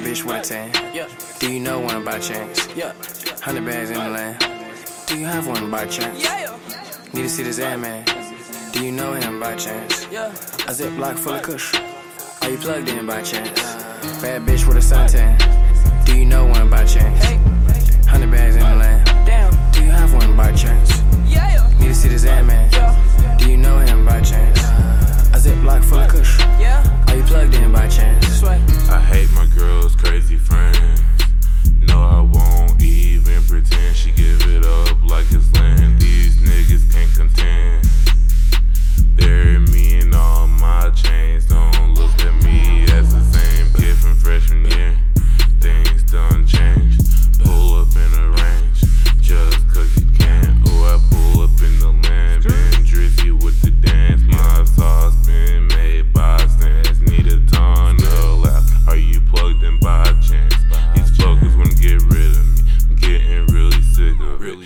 bitch with a tan. Yeah, Do you know one by chance? yeah, Hundred bags in the land. Do you have one by chance? yeah, Need to see this ad man. Do you know him by chance? yeah. A ziplock full of kush. Are you plugged in by chance? Bad bitch with a suntan. Do you know one by chance? Hey, Hundred bags in the land. damn, Do you have one by chance? yeah, Need to see this ad man. Do you know him by chance? A ziplock full of kush. yeah. Are you plugged in by chance? Sway. I hate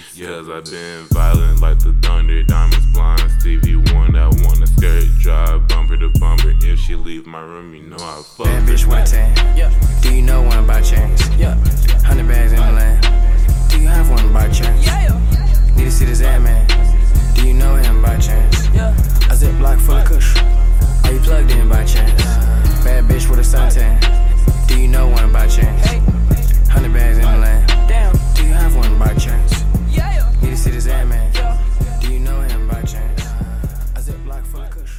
sick. Yes, I've been violent like the thunder. Diamonds blind. Stevie one that wanna skirt drive bumper to bumper. If she leave my room, you know I fuck. Bad her. bitch with a tan. Yeah, Do you know one by chance? yeah, Hundred bags in the land. Do you have one by chance? yeah, Need to see this ad man. Do you know him by chance? yeah. A ziplock full of kush. Are you plugged in by chance? Bad bitch with a suntan. Fuckers